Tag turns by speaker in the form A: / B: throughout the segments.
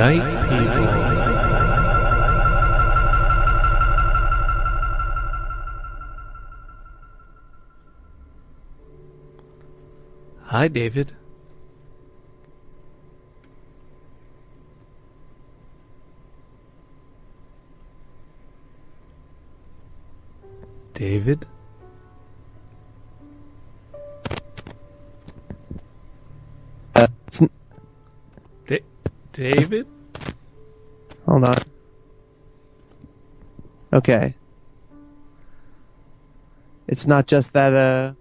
A: Night people. Hi, David. David? David?
B: hold on. Okay. It's not just that, uh,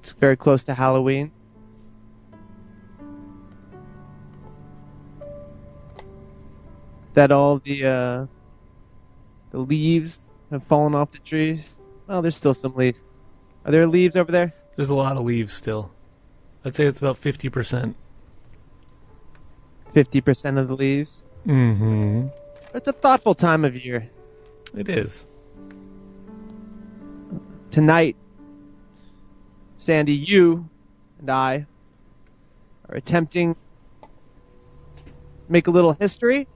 B: it's very close to Halloween. That all the, uh, the leaves have fallen off the trees. Oh, there's still some leaves. Are there leaves over there?
A: There's a lot of leaves still. I'd say it's about 50%.
B: 50% of the leaves.
A: Mm-hmm.
B: It's a thoughtful time of year.
A: It is.
B: tonight, Sandy, you and I are attempting make a little history,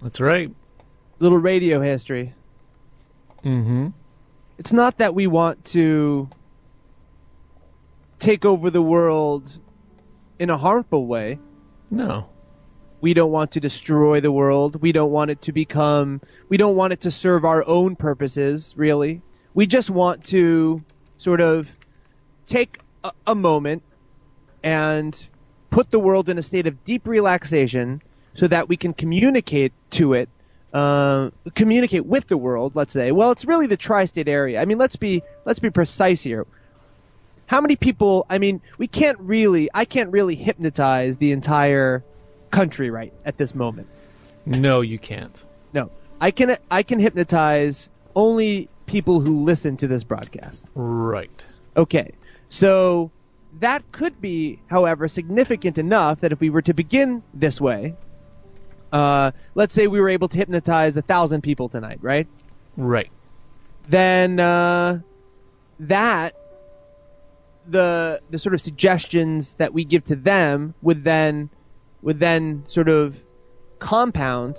A: That's right.
B: little radio history.
A: Mm-hmm.
B: It's not that we want to take over the world in a harmful way.
A: No.
B: We don't want to destroy the world. We don't want it to become, we don't want it to serve our own purposes, really. We just want to sort of take a, a moment and put the world in a state of deep relaxation so that we can communicate to it, uh, communicate with the world, let's say. Well, it's really the tri-state area. I mean, let's be, let's be precise here. How many people, I mean, we can't really, I can't really hypnotize the entire country right at this moment.
A: No, you can't.
B: No, I can I can hypnotize only people who listen to this broadcast.
A: Right.
B: Okay, so that could be, however, significant enough that if we were to begin this way, uh, let's say we were able to hypnotize a thousand people tonight, right?
A: Right.
B: Then uh, that the the sort of suggestions that we give to them would then would then sort of compound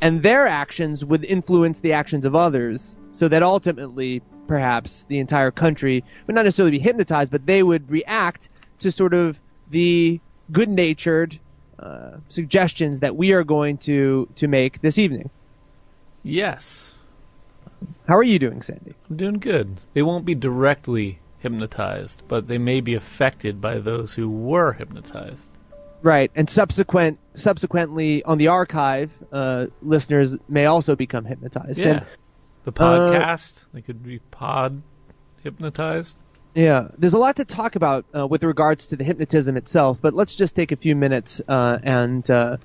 B: and their actions would influence the actions of others so that ultimately perhaps the entire country would not necessarily be hypnotized but they would react to sort of the good-natured uh, suggestions that we are going to to make this evening
A: Yes.
B: How are you doing sandy
A: I'm doing good. They won't be directly hypnotized, but they may be affected by those who were hypnotized.
B: Right, and subsequent subsequently on the archive, uh, listeners may also become hypnotized.
A: Yeah.
B: And,
A: The podcast, they could be pod hypnotized.
B: yeah, there's a lot to talk about uh, with regards to the hypnotism itself, but let's just take a few minutes uh, and uh,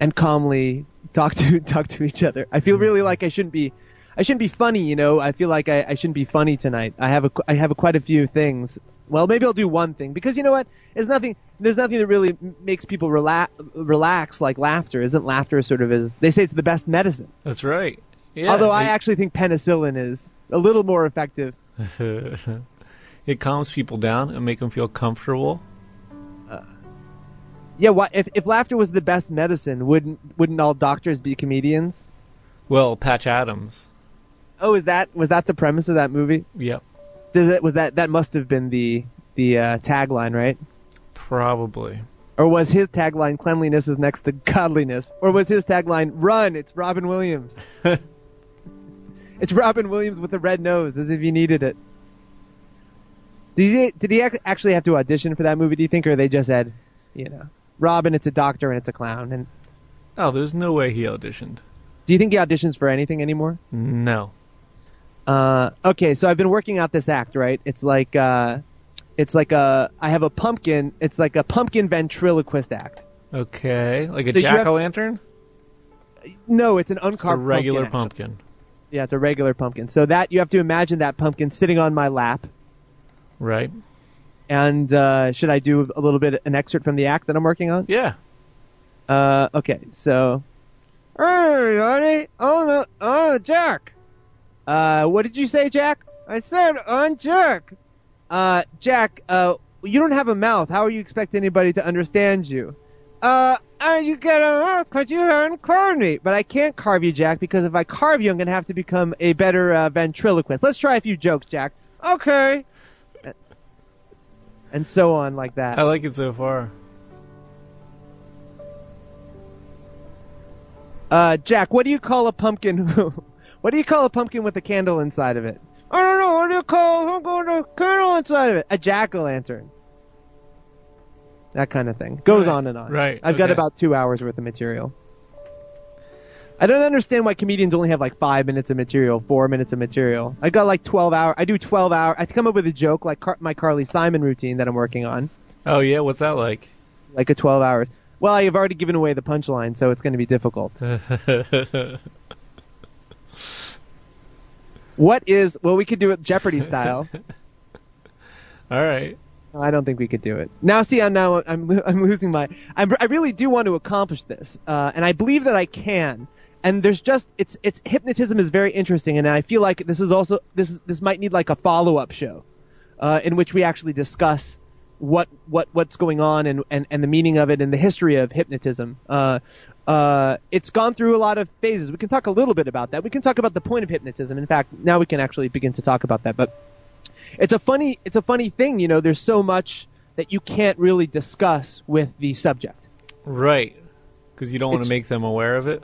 B: and calmly talk to talk to each other. I feel really like I shouldn't be. I shouldn't be funny, you know. I feel like I, I shouldn't be funny tonight. I have a I have a, quite a few things. Well, maybe I'll do one thing because you know what? There's nothing. There's nothing that really makes people relax relax like laughter. Isn't laughter sort of as they say it's the best medicine?
A: That's right. Yeah.
B: Although I
A: it-
B: actually think penicillin is a little more effective.
A: it calms people down and make them feel comfortable.
B: Uh, yeah, why, if if laughter was the best medicine, wouldn't wouldn't all doctors be comedians?
A: Well, Patch Adams.
B: Oh, is that was that the premise of that movie?
A: Yep.
B: Does it was that that must have been the the uh, tagline, right?
A: Probably.
B: Or was his tagline "Cleanliness is next to godliness"? Or was his tagline "Run"? It's Robin Williams. it's Robin Williams with the red nose, as if he needed it. Did he did he actually have to audition for that movie? Do you think, or they just said, you know, Robin, it's a doctor and it's a clown? And
A: Oh, there's no way he auditioned.
B: do you think he auditions for anything anymore?
A: No.
B: Uh, okay, so I've been working out this act, right? It's like, uh, it's like a, I have a pumpkin, it's like a pumpkin ventriloquist act.
A: Okay. Like a
B: So
A: jack o' lantern?
B: No, it's an
A: It's a
B: uncarved
A: regular
B: pumpkin.
A: pumpkin.
B: Yeah, it's a regular pumpkin. So that, you have to imagine that pumpkin sitting on my lap.
A: Right?
B: And, uh, should I do a little bit, an excerpt from the act that I'm working on?
A: Yeah.
B: Uh, okay, so. Hey, honey, oh, no, oh, Jack. Uh, what did you say, Jack? I said on Jack. Uh, Jack, uh, you don't have a mouth. How are you expect anybody to understand you? Uh, uh you get a mouth because you haven't carved me. But I can't carve you, Jack, because if I carve you, I'm going to have to become a better uh, ventriloquist. Let's try a few jokes, Jack. Okay. And so on like that.
A: I like it so far.
B: Uh, Jack, what do you call a pumpkin? What do you call a pumpkin with a candle inside of it? I don't know. What do you call a pumpkin with a candle inside of it? A jack o' lantern. That kind of thing. Goes
A: Right.
B: on and on.
A: Right,
B: I've got about two hours worth of material. I don't understand why comedians only have like five minutes of material, four minutes of material. I got like twelve hour. I do twelve hour. I come up with a joke like Car- my Carly Simon routine that I'm working on,
A: Oh yeah, what's that like?
B: like a twelve hours. Well, I've already given away the punchline, so it's going to be difficult. What is? Well, we could do it Jeopardy style.
A: All right.
B: I don't think we could do it. Now, see, I'm now I'm I'm losing my. I'm, I really do want to accomplish this, uh, and I believe that I can. And there's just it's it's hypnotism is very interesting, and I feel like this is also this is this might need like a follow up show, uh, in which we actually discuss what what what's going on and, and and the meaning of it and the history of hypnotism. Uh, uh, it's gone through a lot of phases. We can talk a little bit about that. We can talk about the point of hypnotism. In fact, now we can actually begin to talk about that. But it's a funny it's a funny thing you know there's so much that you can't really discuss with the subject
A: Right. Because you don't want to make them aware of it.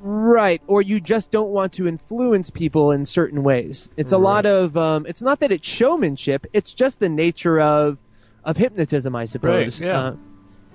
B: right or you just don't want to influence people in certain ways it's a lot of um, it's not that it's showmanship it's just the nature of of hypnotism i suppose
A: Right, yeah.
B: Uh,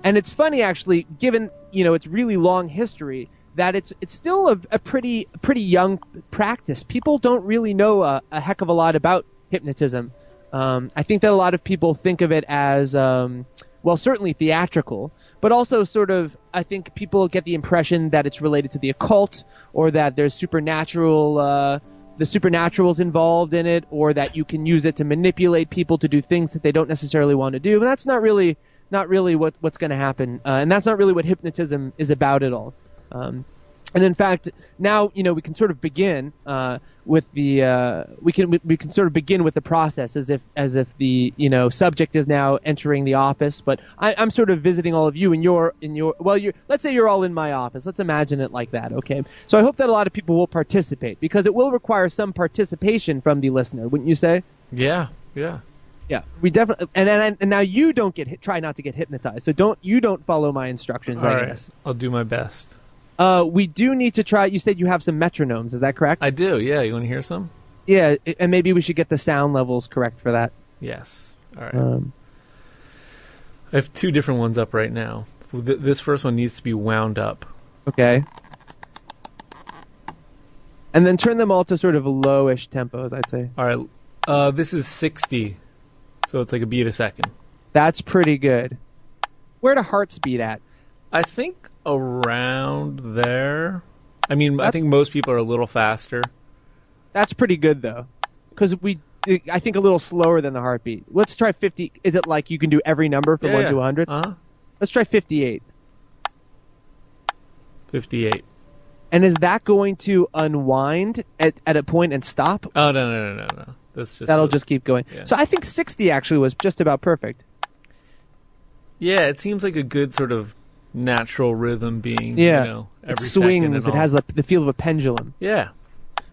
B: and it's funny actually given you know its really long history that it's it's still a, a pretty pretty young practice. People don't really know a, a heck of a lot about hypnotism. Um, i think that a lot of people think of it as um, well certainly theatrical but also sort of i think people get the impression that it's related to the occult or that there's supernatural uh, the supernatural's involved in it or that you can use it to manipulate people to do things that they don't necessarily want to do. And that's not really not really what what's going to happen uh, and that's not really what hypnotism is about at all um, and in fact, now you know we can sort of begin uh, with the uh, we can we, we can sort of begin with the process as if as if the you know subject is now entering the office. But I, I'm sort of visiting all of you in your in your well, you let's say you're all in my office. Let's imagine it like that, okay? So I hope that a lot of people will participate because it will require some participation from the listener, wouldn't you say?
A: Yeah. Yeah.
B: Yeah, we definitely and and, and now you don't get hit, try not to get hypnotized. So don't you don't follow my instructions.
A: All
B: I
A: right.
B: guess.
A: I'll do my best.
B: Uh, we do need to try. You said you have some metronomes. Is that correct?
A: I do. Yeah. You want to hear some?
B: Yeah, and maybe we should get the sound levels correct for that.
A: Yes. All right.
B: Um,
A: I have two different ones up right now. Th- This first one needs to be wound up.
B: okay. And then turn them all to sort of lowish tempos. I'd say
A: All right. Uh, this is 60, so it's like a beat a second.
B: that's pretty good. Where do hearts beat at?
A: I think around there. I mean, I think most people are a little faster.
B: That's pretty good though, because we. I think a little slower than the heartbeat. Let's try 50. Is it like you can do every number from
A: yeah,
B: 1
A: yeah.
B: to 100?
A: Uh huh.
B: Let's try 58.
A: 58.
B: And is that going to unwind at, at a point and stop?
A: Oh no no no no no. That's just
B: That'll
A: a-
B: just keep going.
A: yeah.
B: So I think 60 actually was just about perfect.
A: Yeah, it seems like a good sort of natural rhythm being.
B: Yeah.
A: You know,
B: It
A: every and
B: swings. It has the, the feel of a pendulum.
A: Yeah.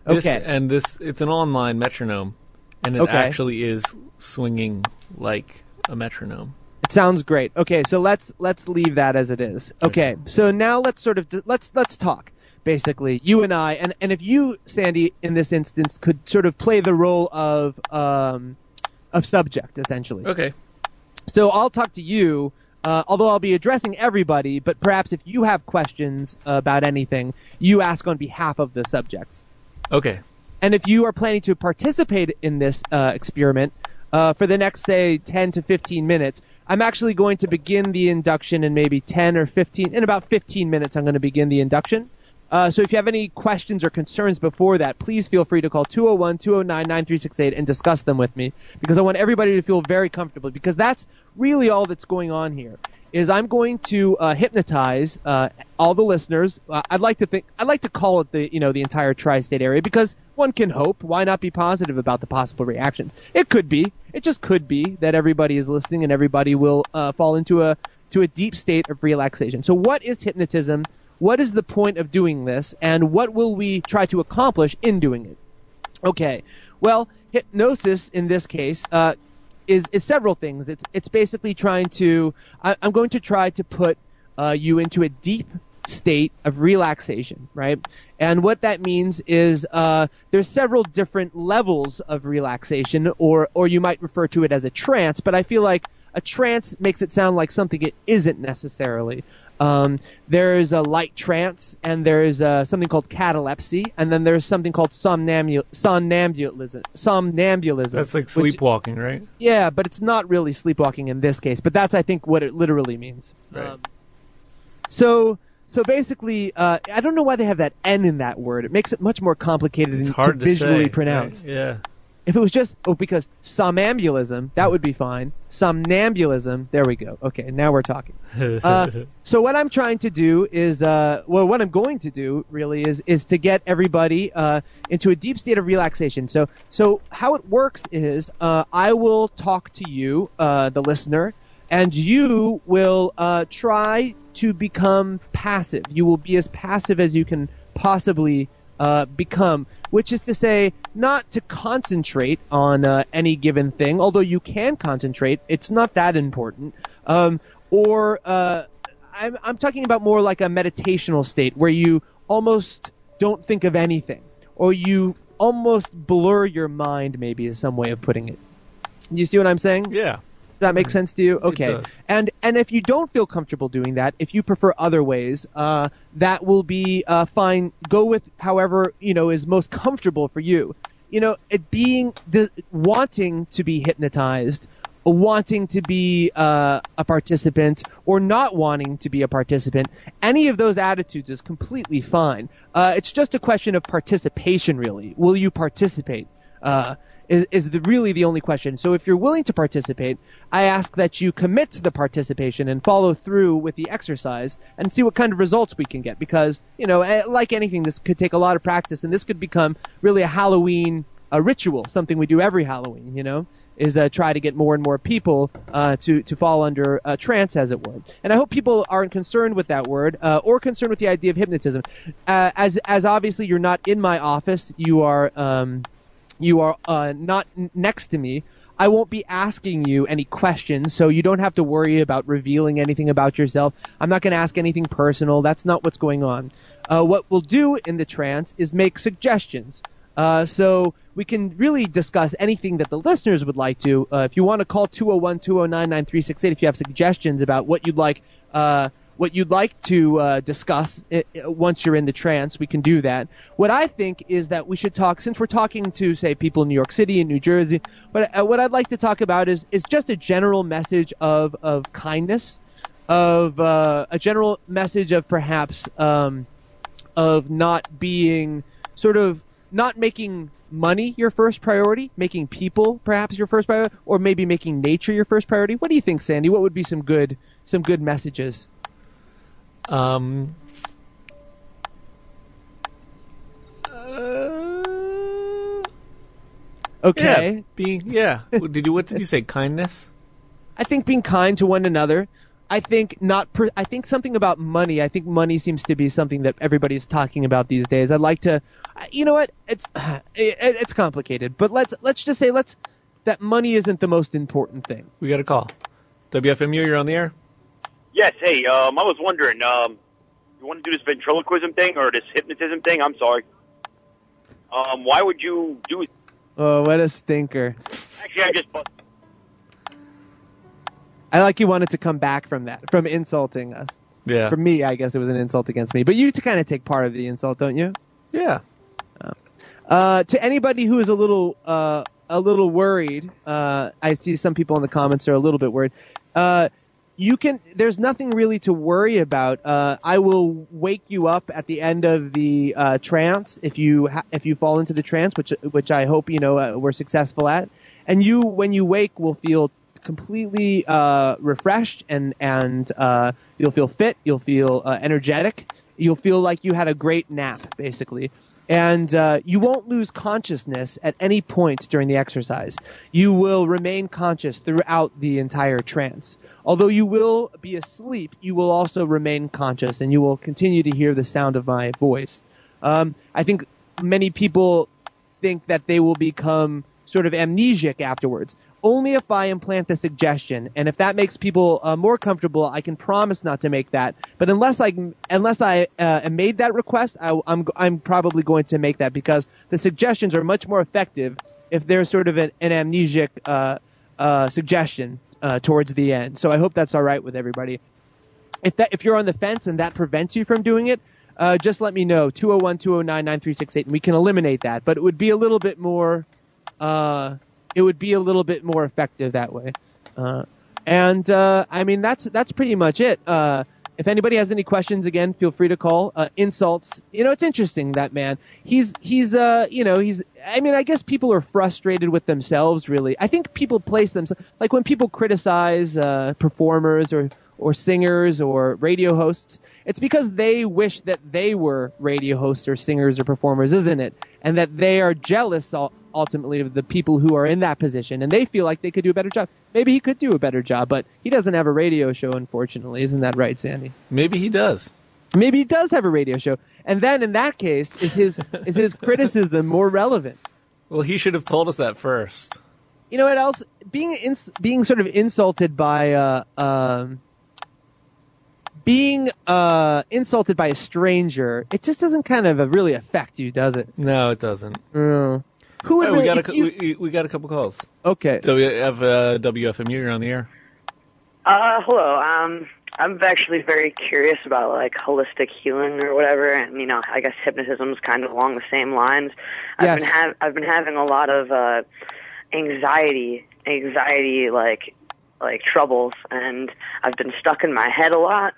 A: This,
B: Okay.
A: And this, it's an online metronome, and it
B: Okay.
A: actually is swinging like a metronome.
B: It sounds great. Okay, so let's let's leave that as it is. Okay, so now let's sort of let's let's talk. Basically, you and I, and and if you, Sandy, in this instance, could sort of play the role of um of subject, essentially.
A: Okay.
B: So I'll talk to you, uh, although I'll be addressing everybody. But perhaps if you have questions about anything, you ask on behalf of the subjects.
A: Okay.
B: And if you are planning to participate in this uh, experiment uh, for the next, say, 10 to 15 minutes, I'm actually going to begin the induction in maybe 10 or 15. In about 15 minutes, I'm going to begin the induction. Uh, so if you have any questions or concerns before that, please feel free to call 201 209 9368 and discuss them with me because I want everybody to feel very comfortable because that's really all that's going on here. is I'm going to uh, hypnotize uh, all the listeners. Uh, I'd like to think I'd like to call it the you know the entire tri-state area because one can hope. Why not be positive about the possible reactions? It could be. It just could be that everybody is listening and everybody will uh, fall into a to a deep state of relaxation. So, what is hypnotism? What is the point of doing this? And what will we try to accomplish in doing it? Okay. Well, hypnosis in this case uh, is is several things. It's it's basically trying to. I, am going to try to put uh, you into a deep state of relaxation, right? And what that means is uh, there's several different levels of relaxation, or or you might refer to it as a trance. But I feel like a trance makes it sound like something it isn't necessarily. Um, there's a light trance, and there's uh, something called catalepsy, and then there's something called somnambul- somnambulism. Somnambulism.
A: That's like sleepwalking, which, right?
B: Yeah, but it's not really sleepwalking in this case. But that's, I think, what it literally means.
A: Right. Um,
B: so so basically, uh, I don't know why they have that N in that word. It makes it much more complicated
A: it's
B: to,
A: hard
B: to visually
A: say,
B: pronounce.
A: Right? Yeah.
B: If it was just oh because somnambulism, that would be fine. Somnambulism, there we go. Okay, now we're talking. Uh, so what I'm trying to do is, uh, well, what I'm going to do really is is to get everybody uh, into a deep state of relaxation. So so how it works is uh, I will talk to you, uh, the listener, and you will uh, try to become passive. You will be as passive as you can possibly uh, become, which is to say, not to concentrate on uh, any given thing, although you can concentrate. It's not that important. Um, or uh, I'm, I'm talking about more like a meditational state where you almost don't think of anything, or you almost blur your mind. Maybe is some way of putting it. You see what I'm saying?
A: Yeah
B: that make sense to you? Okay. And and if you don't feel comfortable doing that, if you prefer other ways, uh, that will be uh, fine. Go with however you know is most comfortable for you. You know, it being de- wanting to be hypnotized, wanting to be uh, a participant, or not wanting to be a participant. Any of those attitudes is completely fine. Uh, it's just a question of participation, really. Will you participate? Is, is the, really the only question. So if you're willing to participate, I ask that you commit to the participation and follow through with the exercise and see what kind of results we can get. Because, you know, eh, like anything, this could take a lot of practice and this could become really a Halloween a ritual, something we do every Halloween, you know, is uh, try to get more and more people uh, to to fall under uh, trance, as it were. And I hope people aren't concerned with that word uh, or concerned with the idea of hypnotism, uh, as as obviously you're not in my office, you are. Um, you are uh, not n- next to me, I won't be asking you any questions, so you don't have to worry about revealing anything about yourself. I'm not going to ask anything personal. That's not what's going on. Uh, what we'll do in the trance is make suggestions. Uh, so we can really discuss anything that the listeners would like to. Uh, if you want to call 201 209 9368 if you have suggestions about what you'd like uh, what you'd like to uh, discuss it, uh, once you're in the trance, we can do that. What I think is that we should talk, since we're talking to, say, people in New York City and New Jersey, but uh, what I'd like to talk about is, is just a general message of, of kindness, of uh, a general message of perhaps um, of not being sort of not making money your first priority, making people perhaps your first priority, or maybe making nature your first priority. What do you think, Sandy? What would be some good some good messages?
A: Um. Uh,
B: okay.
A: Yeah, being yeah. did you what did you say? Kindness.
B: I think being kind to one another. I think not. Per, I think something about money. I think money seems to be something that everybody's talking about these days. I'd like to. You know what? It's it, it's complicated, but let's let's just say let's that money isn't the most important thing.
A: We got a call. WFMU, you're on the air.
C: Yes. Hey, um, I was wondering, um, you want to do this ventriloquism thing or this hypnotism thing? I'm sorry. Um, why would you do?
B: Oh, what a stinker!
C: Actually, I just.
B: I like you wanted to come back from that, from insulting us.
A: Yeah.
B: For me, I guess it was an insult against me, but you to kind of take part of the insult, don't you?
A: Yeah.
B: Uh, to anybody who is a little uh, a little worried, uh, I see some people in the comments are a little bit worried. You can there's nothing really to worry about uh, i will wake you up at the end of the uh, trance if you ha- if you fall into the trance which which i hope you know uh, we're successful at and you when you wake will feel completely uh, refreshed and and uh, you'll feel fit. You'll feel uh, energetic. You'll feel like you had a great nap, basically. And uh, you won't lose consciousness at any point during the exercise. You will remain conscious throughout the entire trance. Although you will be asleep, you will also remain conscious and you will continue to hear the sound of my voice. Um, I think many people think that they will become sort of amnesic afterwards. Only if I implant the suggestion, and if that makes people uh, more comfortable, I can promise not to make that. But unless I unless I uh, made that request, I, I'm I'm probably going to make that because the suggestions are much more effective if there's sort of an, an amnesic uh, uh, suggestion uh, towards the end. So I hope that's all right with everybody. If that if you're on the fence and that prevents you from doing it, uh, just let me know 201 209 9368 and we can eliminate that. But it would be a little bit more uh, it would be a little bit more effective that way. Uh, and uh, I mean that's that's pretty much it. Uh, if anybody has any questions, again, feel free to call. Insults, you know, it's interesting that man. He's he's uh you know he's. I mean, I guess people are frustrated with themselves. Really, I think people place themselves like when people criticize uh, performers or or singers or radio hosts. It's because they wish that they were radio hosts or singers or performers, isn't it? And that they are jealous ultimately of the people who are in that position and they feel like they could do a better job. Maybe he could do a better job, but he doesn't have a radio show, unfortunately. Isn't that right, Sandy?
A: Maybe he does.
B: Maybe he does have a radio show. And then in that case, is his, is his criticism more relevant?
A: Well, he should have told us that first.
B: You know what else? Being ins- being sort of insulted by uh, um, being uh, insulted by a stranger, it just doesn't kind of really affect you, does it?
A: No, it doesn't.
B: Mm. Who would
A: Hey, we got a
B: you-
A: we, we got a couple calls.
B: okay?
A: WF, uh, WFMU, you're on the air.
D: Uh, hello. Um, I'm actually very curious about like holistic healing or whatever, and you know, I guess hypnotism is kind of along the same lines. I've
B: Yes.
D: been ha- I've been having a lot of uh, anxiety, anxiety like like troubles, and I've been stuck in my head a lot.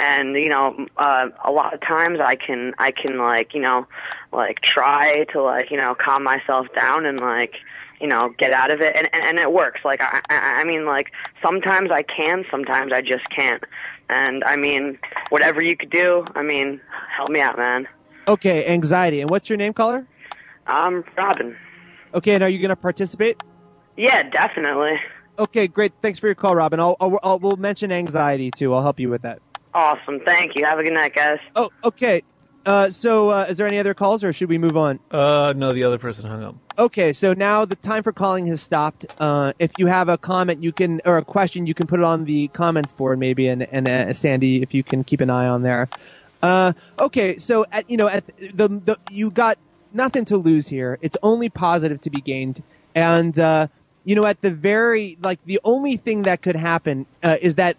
D: And you know, uh, a lot of times I can I can like you know, like try to like you know calm myself down and like you know get out of it and and, and it works like I, I i mean like sometimes i can sometimes i just can't and i mean whatever you could do i mean help me out man
B: Okay, anxiety. And what's your name, caller?
D: i'm robin
B: Okay, and are you going to participate?
D: yeah definitely
B: Okay, great. Thanks for your call, Robin. I'll, I'll, I'll we'll mention anxiety too. I'll help you with that.
D: awesome thank you have a good night guys
B: Oh, okay. Uh, so, uh, is there any other calls, or should we move on?
A: Uh, no, the other person hung up.
B: Okay, so now the time for calling has stopped. Uh, if you have a comment, you can or a question, you can put it on the comments board, maybe, and and uh, Sandy, if you can keep an eye on there. Uh, okay, so at, you know, at the, the you got nothing to lose here. It's only positive to be gained, and uh, you know, at the very like the only thing that could happen uh, is that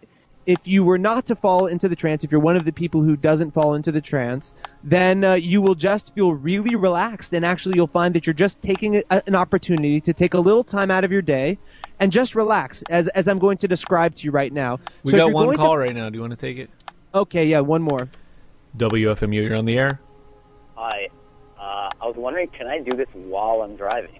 B: if you were not to fall into the trance, if you're one of the people who doesn't fall into the trance, then uh, you will just feel really relaxed, and actually you'll find that you're just taking a, an opportunity to take a little time out of your day and just relax, as as I'm going to describe to you right now.
A: We
B: So
A: got one
B: going to-
A: call right now. Do you want to take it?
B: okay, yeah, one more.
A: WFMU, you're on the air.
E: Hi. Uh, I was wondering, can I do this while I'm driving?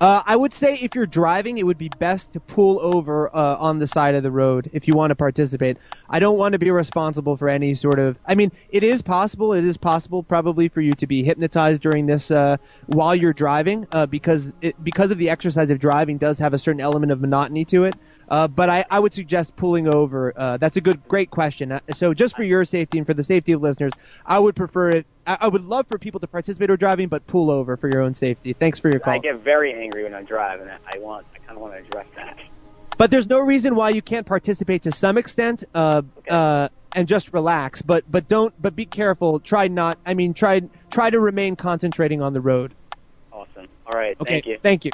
B: Uh, I would say if you're driving, it would be best to pull over uh, on the side of the road if you want to participate. I don't want to be responsible for any sort of. I mean, it is possible. It is possible probably for you to be hypnotized during this uh, while you're driving uh, because it, because of the exercise of driving does have a certain element of monotony to it. Uh, but I, I would suggest pulling over. Uh, that's a good, great question. So just for your safety and for the safety of listeners, I would prefer it. I, I would love for people to participate or driving, but pull over for your own safety. Thanks for your call.
E: I get very angry when I drive, and I- I want, I kind of want to address that.
B: But there's no reason why you can't participate to some extent, uh, uh, and just relax. But but don't. But be careful. Try not. I mean, try try to remain concentrating on the road.
E: Awesome. All right.
B: Okay.
E: Thank you.
B: Thank you.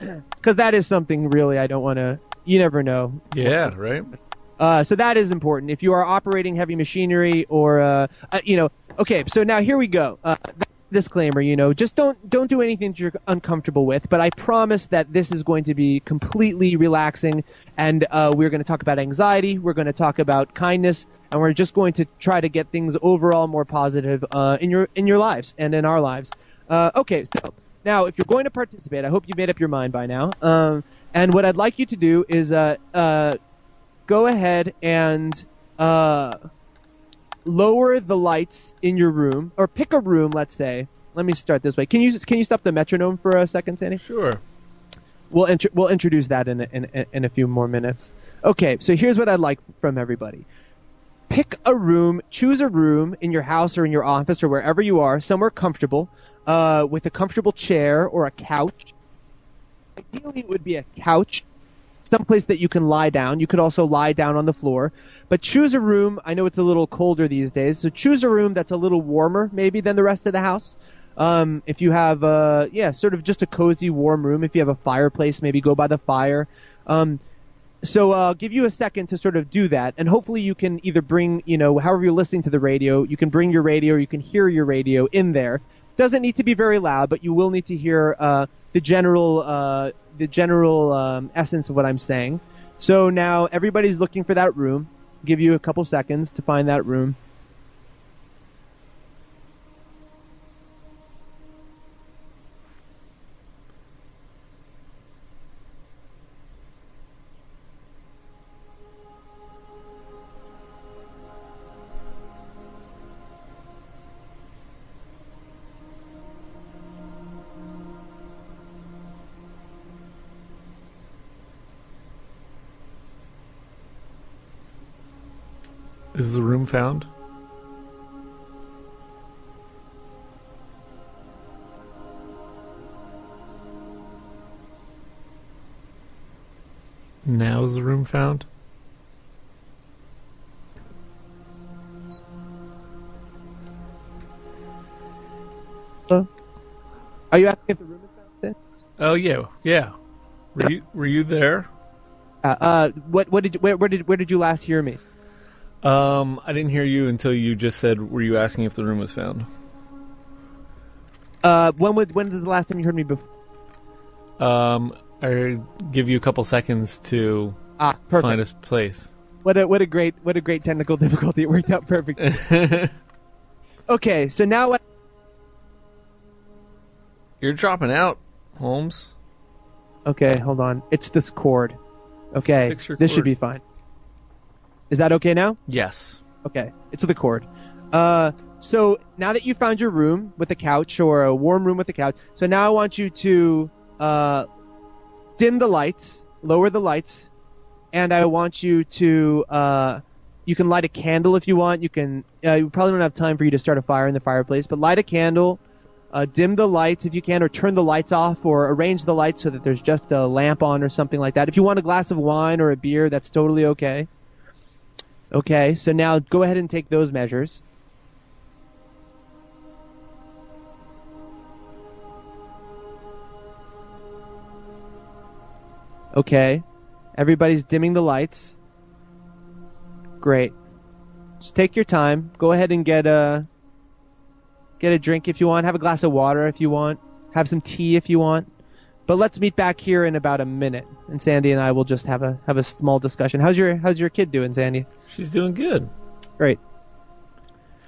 B: Because that is something really I don't want to. You never know.
A: Yeah, right.
B: Uh, so that is important. If you are operating heavy machinery or, uh, uh, you know, okay. So now here we go. Uh, disclaimer, you know, just don't don't do anything that you're uncomfortable with. But I promise that this is going to be completely relaxing, and uh, we're going to talk about anxiety. We're going to talk about kindness, and we're just going to try to get things overall more positive uh, in your in your lives and in our lives. Uh, okay, so now if you're going to participate, I hope you've made up your mind by now. Um, And what I'd like you to do is uh, uh, go ahead and uh, lower the lights in your room, or pick a room. Let's say. Let me start this way. Can you can you stop the metronome for a second, Sandy?
A: Sure.
B: We'll intro- we'll introduce that in a, in in a few more minutes. Okay, so here's what I'd like from everybody. Pick a room, choose a room in your house or in your office or wherever you are, somewhere comfortable, uh, with a comfortable chair or a couch. Ideally, it would be a couch, someplace that you can lie down. You could also lie down on the floor, but choose a room. I know it's a little colder these days, so choose a room that's a little warmer, maybe than the rest of the house. Um, if you have, uh, yeah, sort of just a cozy, warm room. If you have a fireplace, maybe go by the fire. Um, so uh, I'll give you a second to sort of do that, and hopefully you can either bring, you know, however you're listening to the radio, you can bring your radio, you can hear your radio in there. Doesn't need to be very loud, but you will need to hear uh, the general, uh, the general um, essence of what I'm saying. So now everybody's looking for that room. Give you a couple seconds to find that room.
A: Found? Now is the room found?
B: Are you asking if the room is found?
A: Oh yeah, yeah. Were you were you there?
B: Uh, uh, what what did you, where, where did where did you last hear me?
A: Um, I didn't hear you until you just said, "Were you asking if the room was found?"
B: Uh, when was when was the last time you heard me before?
A: Um, I give you a couple seconds to
B: Ah, perfect.
A: find a place.
B: What a what a great what a great technical difficulty. It worked out perfect. okay, so now what?
A: You're dropping out, Holmes.
B: Okay, hold on. It's this cord. Okay, this should be fine. Is that okay now?
A: Yes.
B: Okay, it's the cord. Uh, so now that you found your room with a couch or a warm room with a couch, so now I want you to uh, dim the lights, lower the lights, and I want you to. Uh, you can light a candle if you want. You can. Uh, you probably don't have time for you to start a fire in the fireplace, but light a candle. Uh, dim the lights if you can, or turn the lights off, or arrange the lights so that there's just a lamp on or something like that. If you want a glass of wine or a beer, that's totally okay. Okay, so now go ahead and take those measures. Okay. Everybody's dimming the lights. Great. Just take your time. Go ahead and get a get a drink if you want. Have a glass of water if you want. Have some tea if you want. But let's meet back here in about a minute, and Sandy and I will just have a have a small discussion. How's your How's your kid doing, Sandy?
A: She's doing good.
B: Great.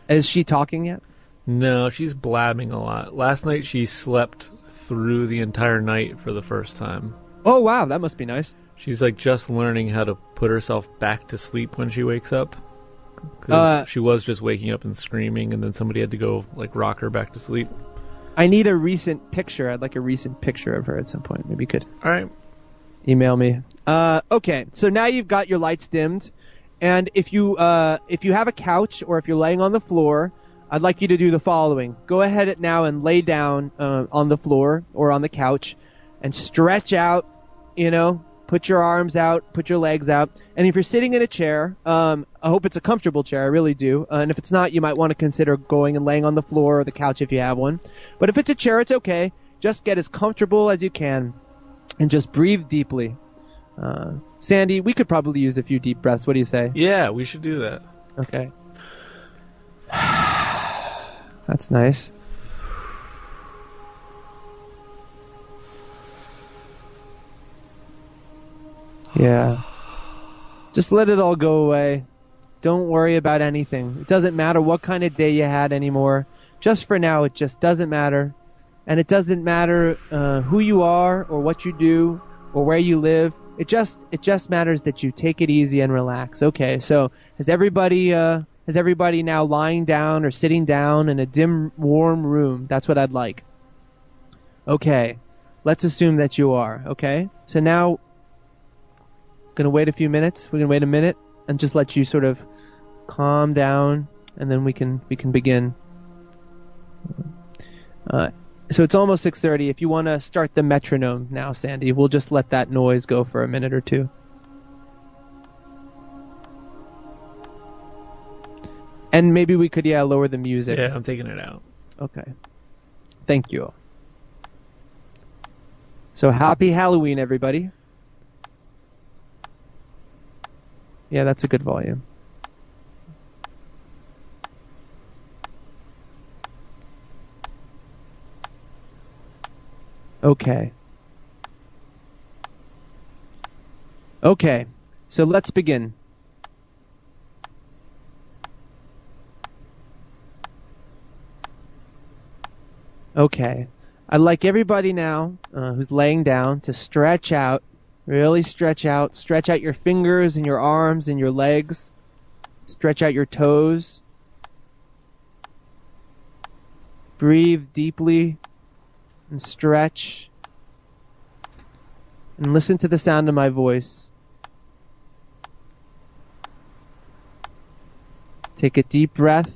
B: Is she talking yet?
A: No, she's blabbing a lot. Last night she slept through the entire night for the first time.
B: Oh wow, that must be nice.
A: She's like just learning how to put herself back to sleep when she wakes up.
B: Uh,
A: she was just waking up and screaming, and then somebody had to go like rock her back to sleep.
B: I need a recent picture. I'd like a recent picture of her at some point. Maybe you could
A: All right.
B: Email me. Uh, okay, so now you've got your lights dimmed, and if you uh, if you have a couch or if you're laying on the floor, I'd like you to do the following: go ahead now and lay down uh, on the floor or on the couch, and stretch out. You know, put your arms out, put your legs out, and if you're sitting in a chair, um, I hope it's a comfortable chair. I really do. Uh, and if it's not, you might want to consider going and laying on the floor or the couch if you have one. But if it's a chair, it's okay. Just get as comfortable as you can and just breathe deeply. Uh, Sandy, we could probably use a few deep breaths. What do you say?
A: Yeah, we should do that.
B: Okay. That's nice. Yeah. Just let it all go away. Don't worry about anything. It doesn't matter what kind of day you had anymore. Just for now, it just doesn't matter. And it doesn't matter uh, who you are or what you do or where you live. It just it just matters that you take it easy and relax. Okay, so has everybody uh, has everybody now lying down or sitting down in a dim, warm room? That's what I'd like. Okay, let's assume that you are. Okay, so now gonna wait a few minutes. We're gonna wait a minute and just let you sort of calm down, and then we can we can begin. Uh, so it's almost 6:30. If you want to start the metronome now, Sandy, we'll just let that noise go for a minute or two. And maybe we could yeah lower the music.
A: Yeah, I'm taking it out.
B: Okay. Thank you. So happy Halloween, everybody. Yeah, that's a good volume. Okay. Okay, so let's begin. Okay. I'd like everybody now uh, who's laying down to stretch out, really stretch out, stretch out your fingers and your arms and your legs, stretch out your toes. Breathe deeply and stretch and listen to the sound of my voice. Take a deep breath.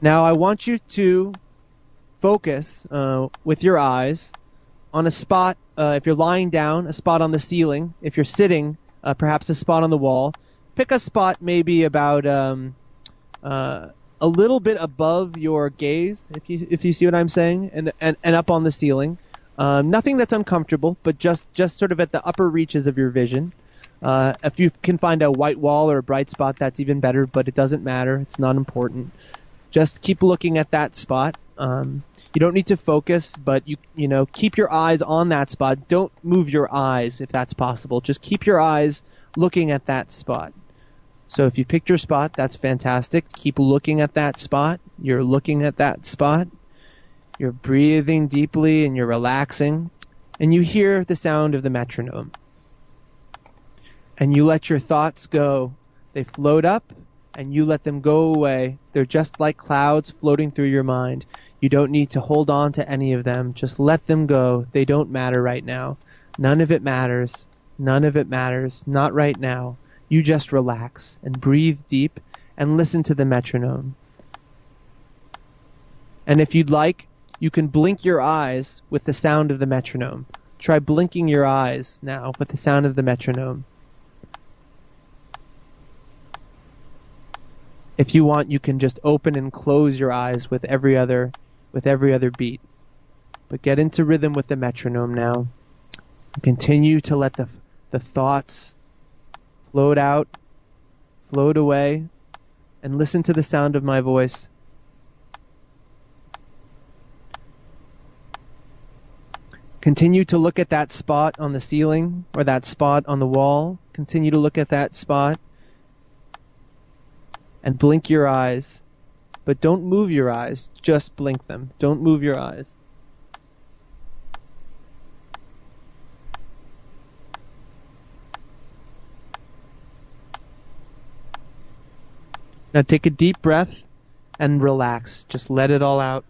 B: Now I want you to focus uh, with your eyes on a spot. Uh, if you're lying down, a spot on the ceiling. If you're sitting, uh, perhaps a spot on the wall. Pick a spot maybe about um, uh, a little bit above your gaze, if you if you see what I'm saying, and and, and up on the ceiling. Um, nothing that's uncomfortable, but just just sort of at the upper reaches of your vision. Uh, if you can find a white wall or a bright spot, that's even better, but it doesn't matter. It's not important. Just keep looking at that spot. Um, you don't need to focus, but you you know keep your eyes on that spot. Don't move your eyes if that's possible. Just keep your eyes looking at that spot. So if you picked your spot, that's fantastic. Keep looking at that spot. You're looking at that spot. You're breathing deeply and you're relaxing. And you hear the sound of the metronome. And you let your thoughts go. They float up and you let them go away. They're just like clouds floating through your mind. You don't need to hold on to any of them. Just let them go. They don't matter right now. None of it matters. None of it matters. Not right now you just relax and breathe deep and listen to the metronome. And if you'd like, you can blink your eyes with the sound of the metronome. Try blinking your eyes now with the sound of the metronome. If you want, you can just open and close your eyes with every other with every other beat. But get into rhythm with the metronome now. Continue to let the the thoughts float out, float away, and listen to the sound of my voice. Continue to look at that spot on the ceiling or that spot on the wall. Continue to look at that spot and blink your eyes. But don't move your eyes, just blink them. Don't move your eyes. Now take a deep breath and relax. Just let it all out.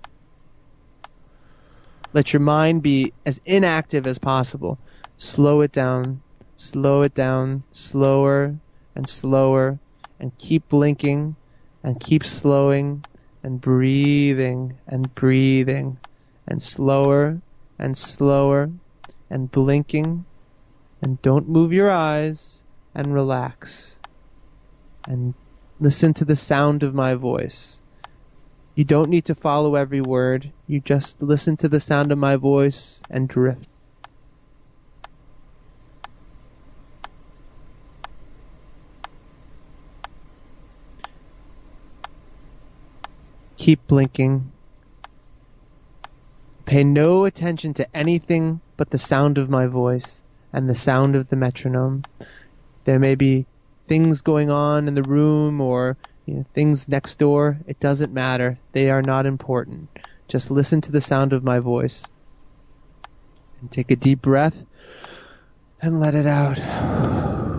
B: Let your mind be as inactive as possible. Slow it down, slow it down, slower and slower, and keep blinking and keep slowing and breathing and breathing and slower and slower and blinking and don't move your eyes and relax and Listen to the sound of my voice. You don't need to follow every word. You just listen to the sound of my voice and drift. Keep blinking. Pay no attention to anything but the sound of my voice and the sound of the metronome. There may be things going on in the room or you know, things next door, it doesn't matter. They are not important. Just listen to the sound of my voice. And take a deep breath and let it out.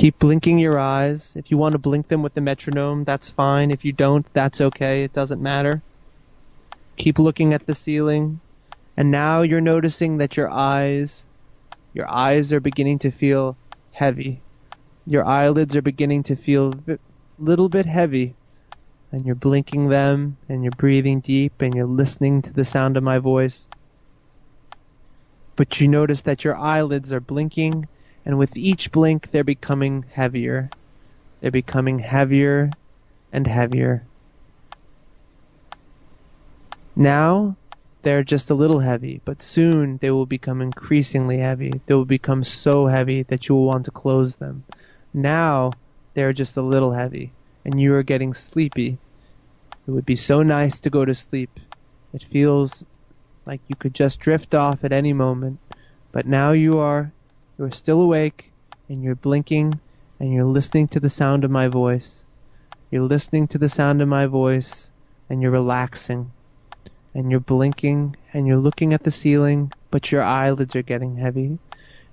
B: Keep blinking your eyes. If you want to blink them with the metronome, that's fine. If you don't, that's okay. It doesn't matter. Keep looking at the ceiling. And now you're noticing that your eyes, your eyes are beginning to feel heavy. Your eyelids are beginning to feel a little bit heavy. And you're blinking them and you're breathing deep and you're listening to the sound of my voice. But you notice that your eyelids are blinking and with each blink they're becoming heavier. They're becoming heavier and heavier. Now they're just a little heavy, but soon they will become increasingly heavy. They will become so heavy that you will want to close them. Now they're just a little heavy, and you are getting sleepy. It would be so nice to go to sleep. It feels like you could just drift off at any moment, but now you are you are still awake, and you're blinking, and you're listening to the sound of my voice. You're listening to the sound of my voice, and you're relaxing. And you're blinking, and you're looking at the ceiling, but your eyelids are getting heavy.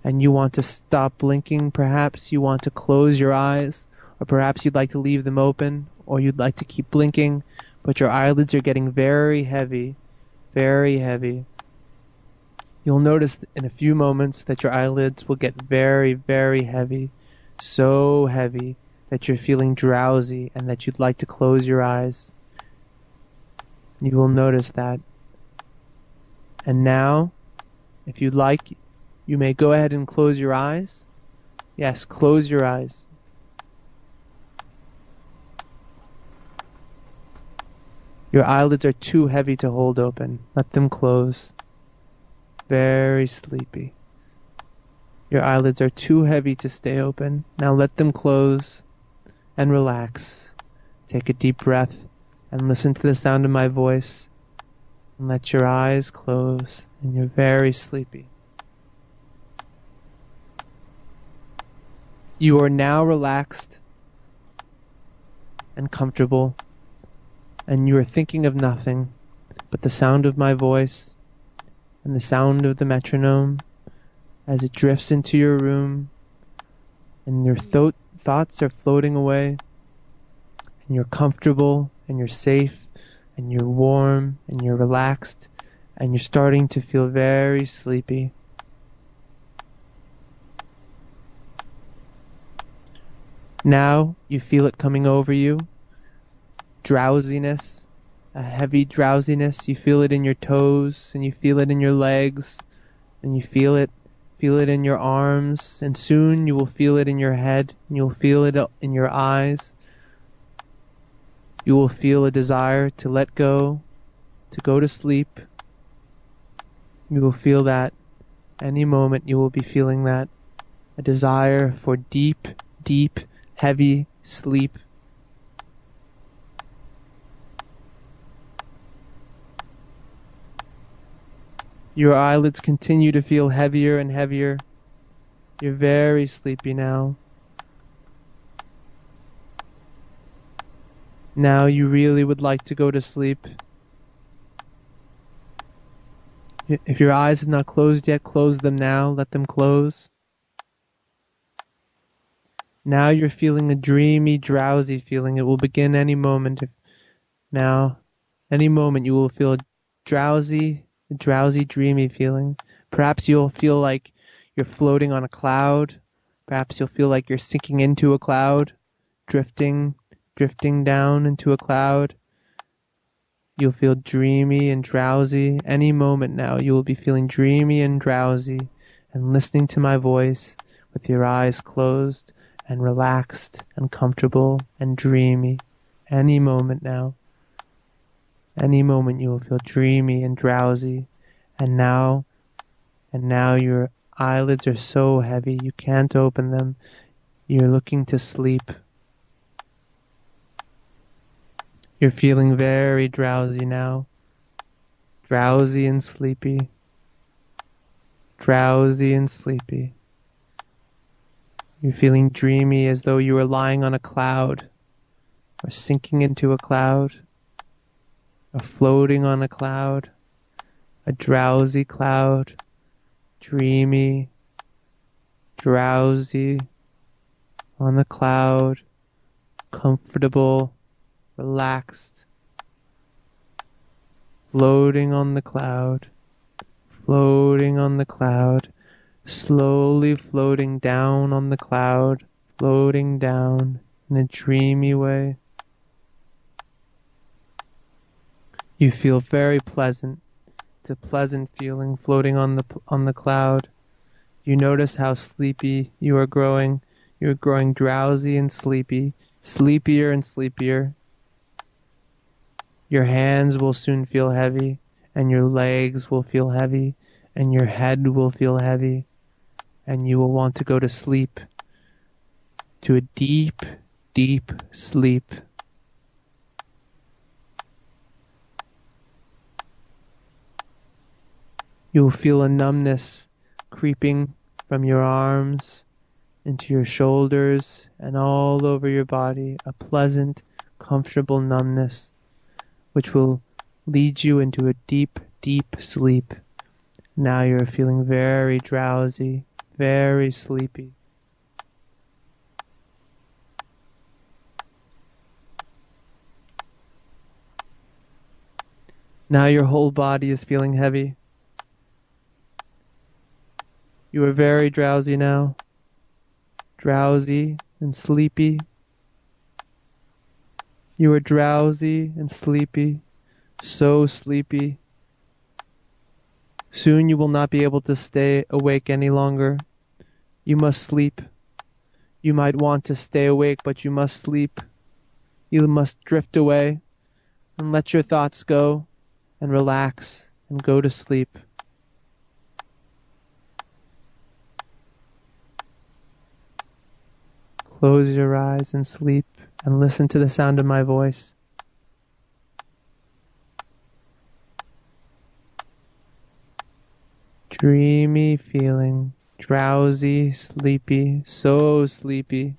B: And you want to stop blinking, perhaps you want to close your eyes, or perhaps you'd like to leave them open, or you'd like to keep blinking, but your eyelids are getting very heavy, very heavy. You'll notice in a few moments that your eyelids will get very, very heavy, so heavy that you're feeling drowsy and that you'd like to close your eyes. You will notice that. And now, if you'd like, you may go ahead and close your eyes. Yes, close your eyes. Your eyelids are too heavy to hold open. Let them close very sleepy. Your eyelids are too heavy to stay open. Now let them close and relax. Take a deep breath and listen to the sound of my voice. And let your eyes close and you're very sleepy. You are now relaxed and comfortable, and you are thinking of nothing but the sound of my voice and the sound of the metronome as it drifts into your room and your th- thoughts are floating away and you're comfortable and you're safe and you're warm and you're relaxed and you're starting to feel very sleepy. Now you feel it coming over you. Drowsiness a heavy drowsiness. You feel it in your toes and you feel it in your legs and you feel it feel it in your arms and soon you will feel it in your head and you'll feel it uh, in your eyes. You will feel a desire to let go, to go to sleep. You will feel that any moment you will be feeling that a desire for deep, deep, heavy sleep Your eyelids continue to feel heavier and heavier. You're very sleepy now. Now you really would like to go to sleep. If your eyes have not closed yet, close them now. Let them close. Now you're feeling a dreamy, drowsy feeling. It will begin any moment. Now, any moment you will feel drowsy, a drowsy, dreamy feeling. Perhaps you'll feel like you're floating on a cloud. Perhaps you'll feel like you're sinking into a cloud, drifting, drifting down into a cloud. You'll feel dreamy and drowsy. Any moment now, you will be feeling dreamy and drowsy and listening to my voice with your eyes closed and relaxed and comfortable and dreamy. Any moment now. Any moment you will feel dreamy and drowsy, and now, and now your eyelids are so heavy you can't open them. You're looking to sleep. You're feeling very drowsy now. Drowsy and sleepy. Drowsy and sleepy. You're feeling dreamy as though you were lying on a cloud, or sinking into a cloud, or floating on a cloud, a drowsy cloud, dreamy, drowsy, on the cloud, comfortable, relaxed, floating on the cloud, floating on the cloud, slowly floating down on the cloud, floating down in a dreamy way. You feel very pleasant. It's a pleasant feeling floating on the on the cloud. You notice how sleepy you are growing. You're growing drowsy and sleepy, sleepier and sleepier. Your hands will soon feel heavy, and your legs will feel heavy, and your head will feel heavy, and you will want to go to sleep, to a deep, deep sleep. You will feel a numbness creeping from your arms into your shoulders and all over your body, a pleasant, comfortable numbness which will lead you into a deep, deep sleep. Now you're feeling very drowsy, very sleepy. Now your whole body is feeling heavy. You are very drowsy now, drowsy and sleepy. You are drowsy and sleepy, so sleepy. Soon you will not be able to stay awake any longer. You must sleep. You might want to stay awake, but you must sleep. You must drift away and let your thoughts go and relax and go to sleep. Close your eyes and sleep and listen to the sound of my voice. Dreamy feeling, drowsy, sleepy, so sleepy.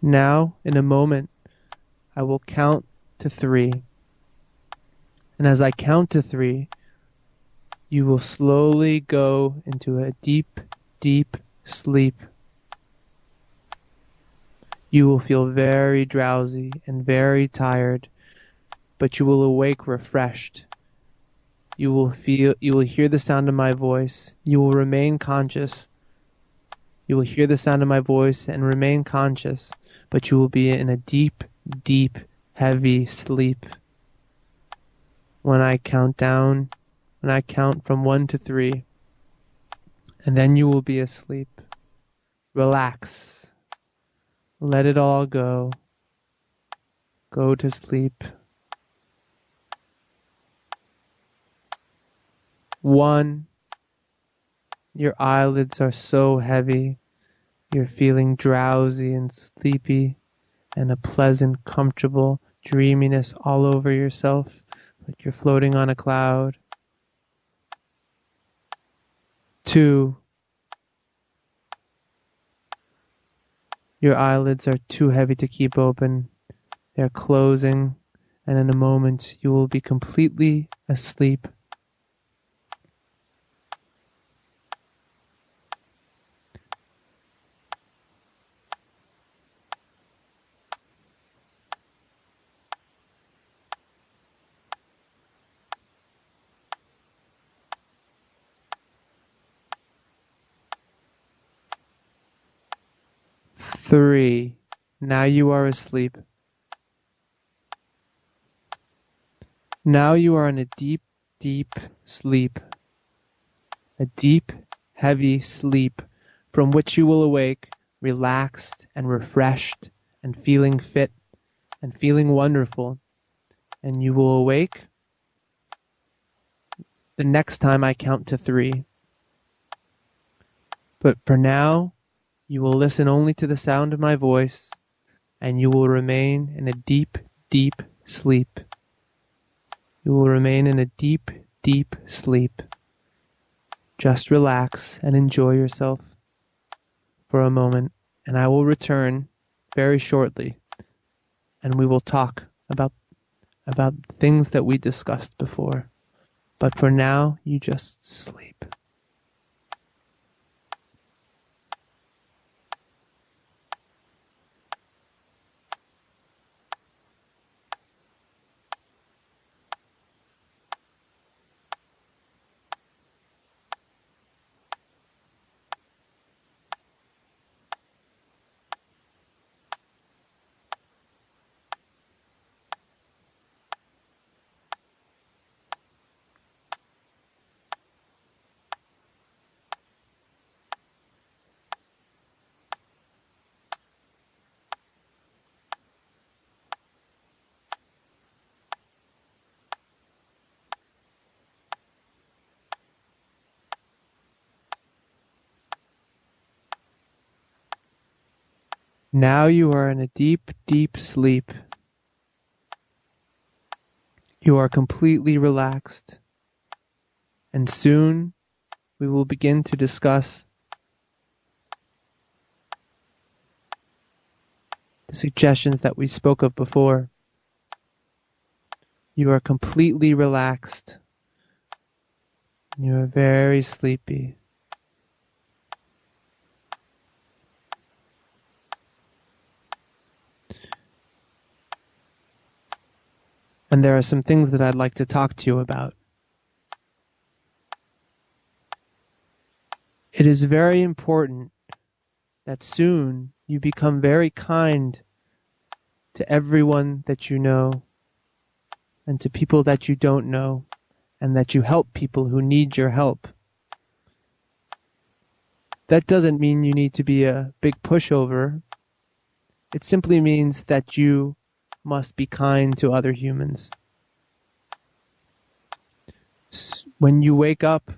B: Now, in a moment, I will count to three. And as I count to three, you will slowly go into a deep, deep sleep. You will feel very drowsy and very tired, but you will awake refreshed. You will feel you will hear the sound of my voice. You will remain conscious. You will hear the sound of my voice and remain conscious, but you will be in a deep, deep, heavy sleep. When I count down, when I count from one to three, and then you will be asleep. Relax. Let it all go. Go to sleep. One. Your eyelids are so heavy. You're feeling drowsy and sleepy, and a pleasant, comfortable dreaminess all over yourself, like you're floating on a cloud. Two. Your eyelids are too heavy to keep open. They're closing, and in a moment you will be completely asleep. Now you are asleep. Now you are in a deep, deep sleep. A deep, heavy sleep from which you will awake relaxed and refreshed and feeling fit and feeling wonderful. And you will awake the next time I count to three. But for now, you will listen only to the sound of my voice, and you will remain in a deep, deep sleep. You will remain in a deep, deep sleep. just relax and enjoy yourself for a moment, and I will return very shortly, and we will talk about about things that we discussed before. But for now, you just sleep. Now you are in a deep, deep sleep. You are completely relaxed. And soon we will begin to discuss the suggestions that we spoke of before. You are completely relaxed. You are very sleepy. And there are some things that I'd like to talk to you about. It is very important that soon you become very kind to everyone that you know and to people that you don't know and that you help people who need your help. That doesn't mean you need to be a big pushover. It simply means that you must be kind to other humans. When you wake up,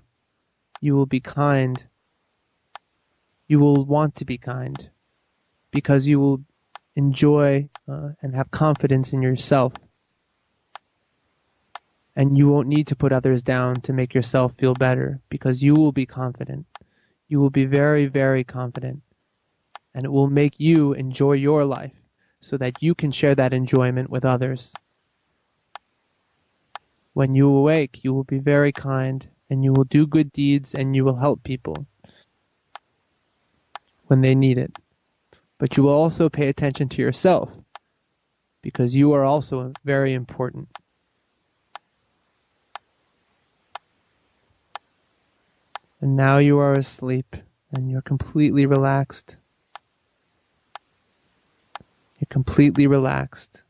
B: you will be kind. You will want to be kind because you will enjoy uh, and have confidence in yourself. And you won't need to put others down to make yourself feel better because you will be confident. You will be very, very confident. And it will make you enjoy your life so that you can share that enjoyment with others. When you awake, you will be very kind, and you will do good deeds, and you will help people when they need it. But you will also pay attention to yourself, because you are also very important. And now you are asleep, and you're completely relaxed. You're completely relaxed.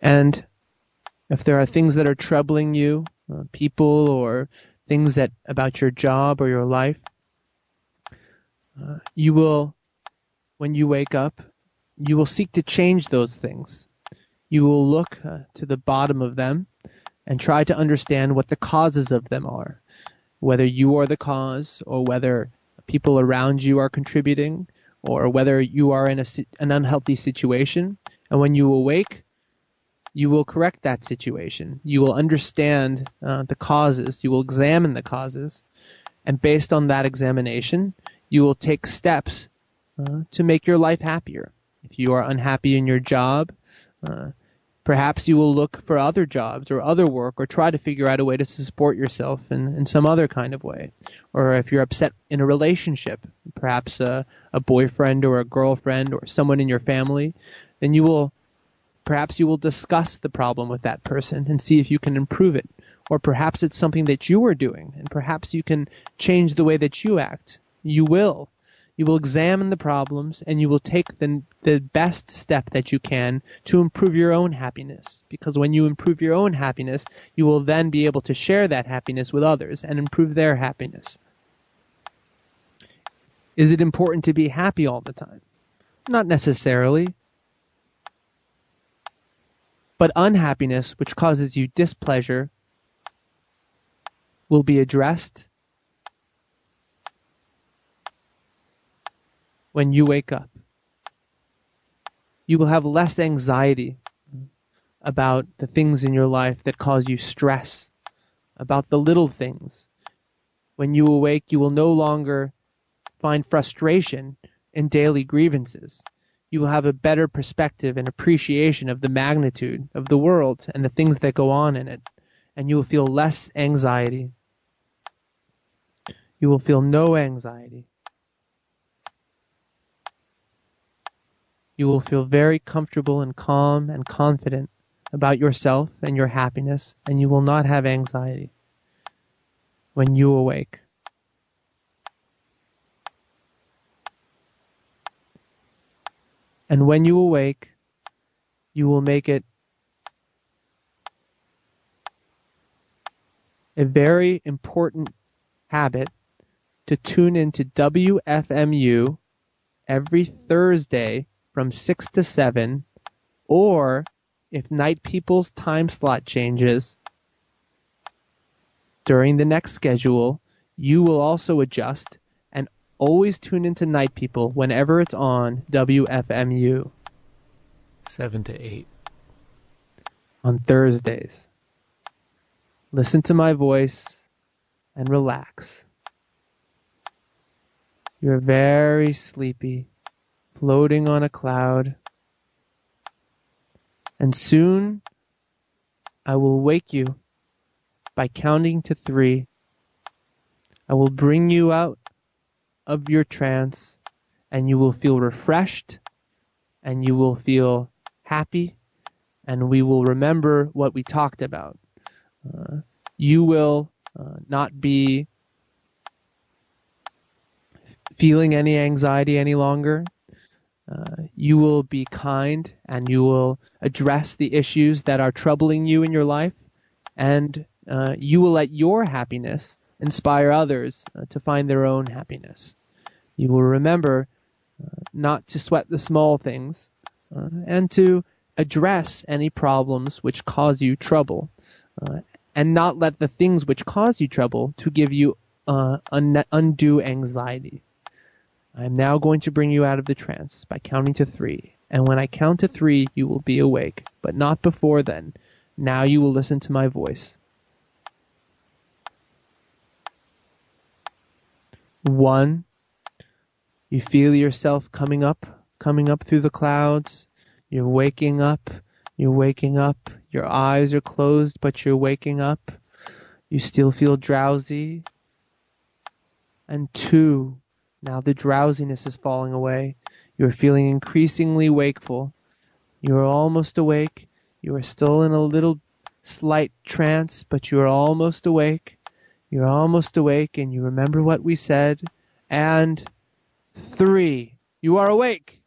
B: And if there are things that are troubling you, uh, people or things that about your job or your life, uh, you will, when you wake up, you will seek to change those things. You will look uh, to the bottom of them and try to understand what the causes of them are whether you are the cause or whether people around you are contributing or whether you are in a, an unhealthy situation. And when you awake, you will correct that situation. You will understand uh, the causes. You will examine the causes. And based on that examination, you will take steps uh, to make your life happier. If you are unhappy in your job, uh, Perhaps you will look for other jobs or other work or try to figure out a way to support yourself in, in some other kind of way. Or if you're upset in a relationship, perhaps a, a boyfriend or a girlfriend or someone in your family, then you will perhaps you will discuss the problem with that person and see if you can improve it. Or perhaps it's something that you are doing and perhaps you can change the way that you act. You will you will examine the problems and you will take the, the best step that you can to improve your own happiness. Because when you improve your own happiness, you will then be able to share that happiness with others and improve their happiness. Is it important to be happy all the time? Not necessarily. But unhappiness, which causes you displeasure, will be addressed when you wake up. You will have less anxiety about the things in your life that cause you stress, about the little things. When you awake, you will no longer find frustration in daily grievances. You will have a better perspective and appreciation of the magnitude of the world and the things that go on in it, and you will feel less anxiety. You will feel no anxiety. You will feel very comfortable and calm and confident about yourself and your happiness, and you will not have anxiety when you awake. And when you awake, you will make it a very important habit to tune into WFMU every Thursday from 6 to 7, or if Night People's time slot changes during the next schedule, you will also adjust and always tune into Night People whenever it's on WFMU
A: Seven to eight.
B: on Thursdays. Listen to my voice and relax. You're very sleepy, floating on a cloud. And soon I will wake you by counting to three. I will bring you out of your trance and you will feel refreshed and you will feel happy and we will remember what we talked about. Uh, you will uh, not be feeling any anxiety any longer. Uh, you will be kind and you will address the issues that are troubling you in your life, and uh, you will let your happiness inspire others uh, to find their own happiness. You will remember uh, not to sweat the small things uh, and to address any problems which cause you trouble, and not let the things which cause you trouble to give you un- undue anxiety. I am now going to bring you out of the trance by counting to three, and when I count to three, you will be awake, but not before then. Now you will listen to my voice. One, you feel yourself coming up, coming up through the clouds. You're waking up, you're waking up. Your eyes are closed, but you're waking up. You still feel drowsy. And two, now the drowsiness is falling away. You are feeling increasingly wakeful. You are almost awake. You are still in a little slight trance, but you are almost awake. You're almost awake, and you remember what we said. And three, you are awake.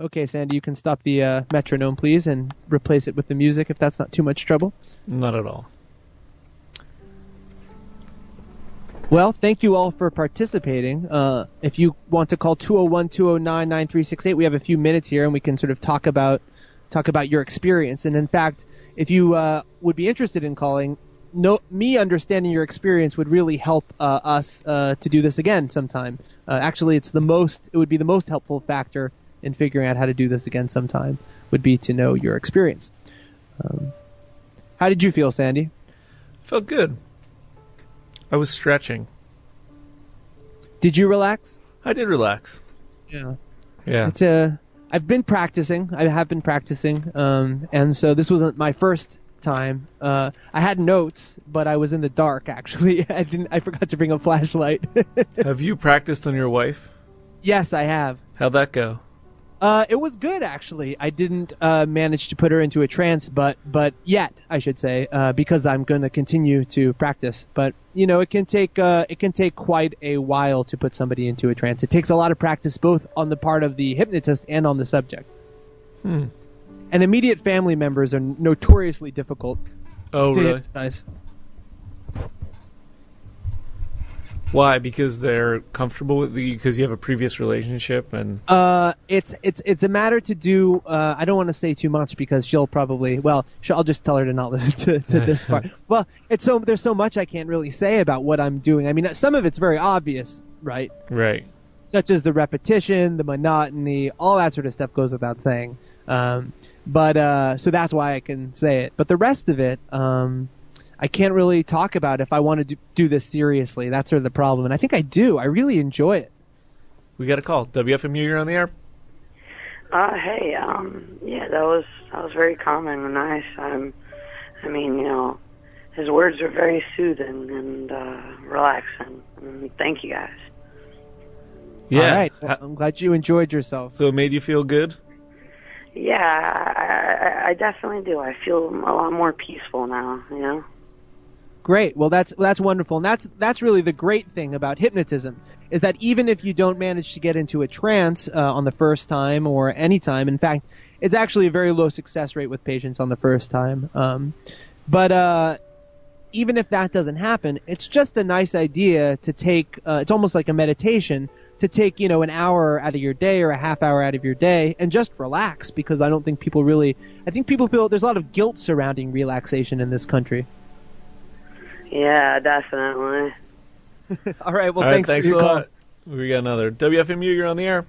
B: Okay, Sandy, you can stop the uh, metronome, please, and replace it with the music if that's not too much trouble.
A: Not at all.
B: Well, thank you all for participating. Uh, if you want to call 201-209-9368, we have a few minutes here and we can sort of talk about talk about your experience. And in fact, if you uh, would be interested in calling, no, me understanding your experience would really help uh, us uh, to do this again sometime. Uh, actually, it's the most it would be the most helpful factor in figuring out how to do this again sometime would be to know your experience. Um, how did you feel, Sandy?
A: Felt good. I was stretching.
B: Did you relax?
A: I did relax.
B: Yeah.
A: Yeah.
B: It's a. I've been practicing. I have been practicing, um, and so this wasn't my first time. Uh, I had notes, but I was in the dark. Actually, I didn't. I forgot to bring a flashlight.
A: Have you practiced on your wife?
B: yes, I have.
A: How'd that go?
B: Uh, it was good actually. I didn't uh, manage to put her into a trance, but but yet I should say uh, because I'm going to continue to practice. But you know, it can take uh, it can take quite a while to put somebody into a trance. It takes a lot of practice, both on the part of the hypnotist and on the subject.
A: Hmm.
B: And immediate family members are notoriously difficult
A: Oh,
B: to
A: really?
B: hypnotize.
A: Why? Because they're comfortable with you because you have a previous relationship and
B: Uh, it's it's it's a matter to do. Uh, I don't want to say too much because she'll probably. Well, she'll, I'll just tell her to not listen to, to this part. Well, it's so there's so much I can't really say about what I'm doing. I mean, some of it's very obvious, right?
A: right.
B: Such as the repetition, the monotony, all that sort of stuff goes without saying. Um, But uh, so that's why I can say it. But the rest of it, um, I can't really talk about if I want to do, do this seriously. That's sort of the problem, and I think I do. I really enjoy it.
A: We got a call. WFMU, you're on the air.
D: Uh, hey, um, yeah, that was that was very calming and nice. Um, I mean, you know, his words are very soothing and uh, relaxing. And thank you guys.
A: Yeah.
B: All right.
A: Ha-
B: I'm glad you enjoyed yourself.
A: so it made you feel good?
D: Yeah, I, I, I definitely do. I feel a lot more peaceful now. You know.
B: Great. Well, that's that's wonderful, and that's that's really the great thing about hypnotism is that even if you don't manage to get into a trance uh, on the first time or any time, in fact, it's actually a very low success rate with patients on the first time. Um, but uh, even if that doesn't happen, it's just a nice idea to take. Uh, it's almost like a meditation to take, you know, an hour out of your day or a half hour out of your day and just relax because I don't think people really. I think people feel there's a lot of guilt surrounding relaxation in this country.
D: Yeah, definitely.
B: All right. Well,
A: All right,
B: thanks,
A: thanks
B: for your
A: a
B: call.
A: lot. We got another. WFMU, you're on the air.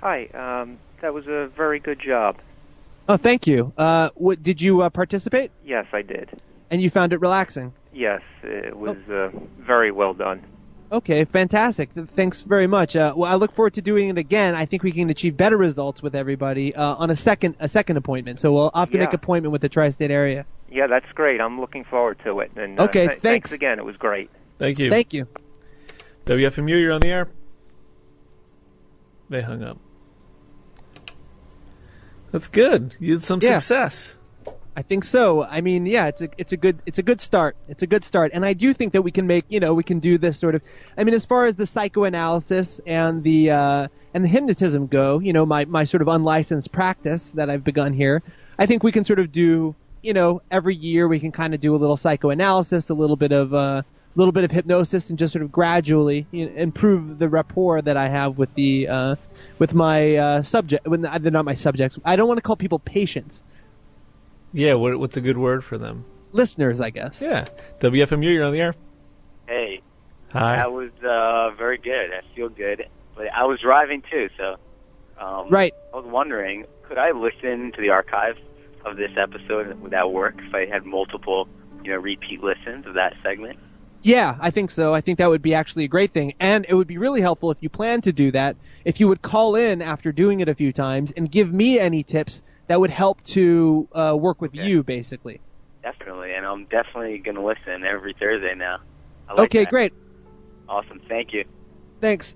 F: Hi, um, that was a very good job.
B: Oh, thank you. Uh, what, did you uh, participate?
F: Yes, I did.
B: And you found it relaxing?
F: Yes, it was uh, very well done.
B: Okay, fantastic. Thanks very much. Uh, well, I look forward to doing it again. I think we can achieve better results with everybody uh, on a second a second appointment. So we'll have to make appointment with the tri-state area.
F: Yeah, that's great. I'm looking forward to it. And uh,
B: Okay,
F: th-
B: thanks.
F: thanks again. It was great.
A: Thank you.
B: Thank you.
A: WFMU, you're on the air. They hung up. That's good. You had some
B: Yeah.
A: success.
B: I think so. I mean, yeah, it's a it's a good it's a good start. It's a good start, and I do think that we can make you know we can do this sort of. I mean, as far as the psychoanalysis and the uh, and the hypnotism go, you know, my my sort of unlicensed practice that I've begun here, I think we can sort of do you know every year we can kind of do a little psychoanalysis, a little bit of uh, a little bit of hypnosis, and just sort of gradually you know, improve the rapport that I have with the uh, with my uh, subject. When they're not my subjects. I don't want to call people patients,
A: Yeah, what, what's a good word for them?
B: listeners, I guess.
A: Yeah. WFMU, you're on the air.
E: Hey,
A: Hi.
E: that was uh, very good. I feel good, but I was driving too, so um,
B: Right.
E: I was wondering, could I listen to the archive of this episode? Would that work if I had multiple, you know, repeat listens of that segment?
B: Yeah, I think so. I think that would be actually a great thing. And it would be really helpful if you plan to do that, if you would call in after doing it a few times and give me any tips that would help to uh, work with
E: Okay.
B: you, basically.
E: Definitely, and I'm definitely going to listen every Thursday now. I like
B: okay,
E: that.
B: great.
E: Awesome. Thank you.
B: Thanks.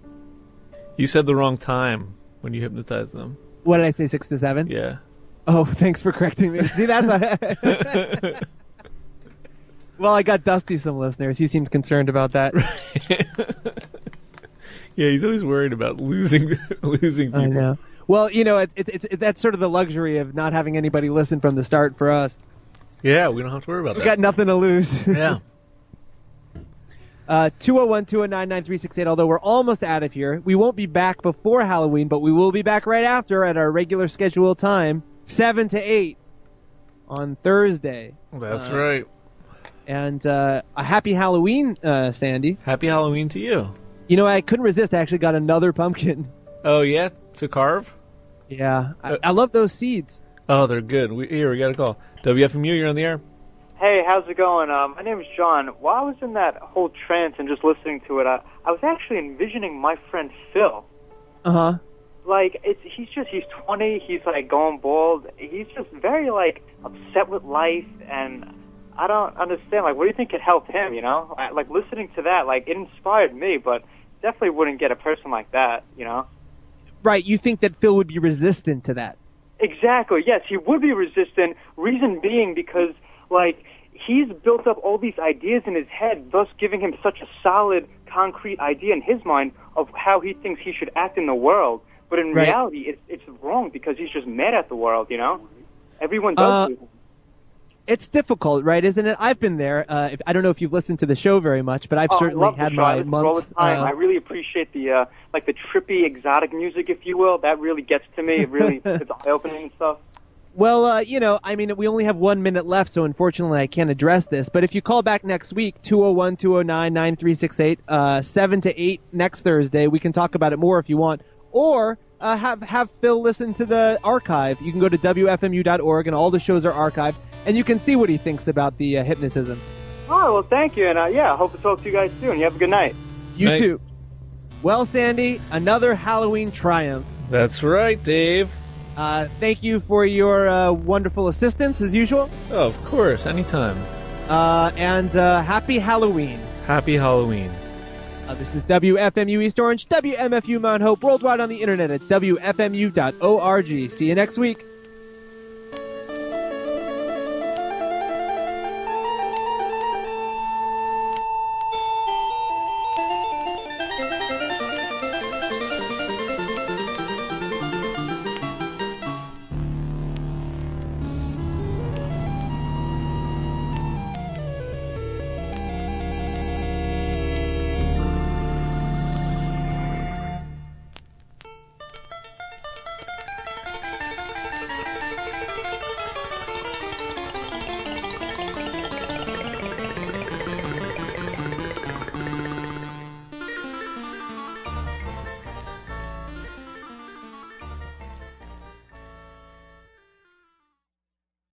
A: You said the wrong time when you hypnotized them.
B: What did I say, six to seven?
A: Yeah.
B: Oh, thanks for correcting me. See, that's a... well, I got Dusty some listeners. He seemed concerned about that.
A: yeah, he's always worried about losing losing people.
B: I know. Well, you know, it's it's it's that's sort of the luxury of not having anybody listen from the start for us.
A: Yeah, we don't have to worry about
B: We
A: that.
B: got nothing to lose.
A: yeah.
B: Uh, 201-209-9368, although we're almost out of here. We won't be back before Halloween, but we will be back right after at our regular scheduled time, 7 to 8 on Thursday.
A: That's
B: Uh,
A: right.
B: And uh, a happy Halloween, uh, Sandy.
A: Happy Halloween to you.
B: You know, I couldn't resist. I actually got another pumpkin.
A: Oh yeah, to carve.
B: Yeah, I,
A: Uh,
B: I love those seeds.
A: Oh, they're good. We, here, we got a call. WFMU, you're on the air.
G: Hey, how's it going? Um, my name is John. While I was in that whole trance and just listening to it, I, I was actually envisioning my friend Phil.
B: Uh huh.
G: Like, it's he's just he's 20. He's like going bald. He's just very like upset with life, and I don't understand. Like, what do you think could help him? You know, I, like listening to that, like it inspired me, but definitely wouldn't get a person like that. You know.
B: Right, you think that Phil would be resistant to that.
G: Exactly. Yes, he would be resistant. Reason being because like he's built up all these ideas in his head, thus giving him such a solid, concrete idea in his mind of how he thinks he should act in the world. But in
B: Right.
G: reality, it's it's wrong because he's just mad at the world. You know, everyone does.
B: Uh,
G: do.
B: It's difficult, right? Isn't it? I've been there. Uh, if, I don't know if you've listened to the show very much, but I've
G: Oh,
B: certainly had my
G: listen to it all
B: months.
G: time.
B: uh,
G: I really appreciate the uh, like the trippy, exotic music, if you will. That really gets to me. It really it's eye opening and stuff.
B: Well, uh, you know, I mean, we only have one minute left, so unfortunately I can't address this. But if you call back next week, 201 209 9368, uh, 7 to 8 next Thursday, we can talk about it more if you want. Or uh, have have Phil listen to the archive. You can go to wfmu.org, and all the shows are archived, and you can see what he thinks about the uh, hypnotism.
G: Oh, well, thank you, and uh, yeah, I hope to talk to you guys soon. You have a good night.
B: You
A: Night.
B: too. Well, Sandy, another Halloween triumph.
A: That's right, Dave.
B: Uh, thank you for your uh, wonderful assistance as usual,
A: Oh, of course, anytime.
B: uh, and uh, happy Halloween.
A: Happy Halloween.
B: Uh, this is WFMU East Orange, WMFU Mount Hope, worldwide on the internet at WFMU.org. See you next week.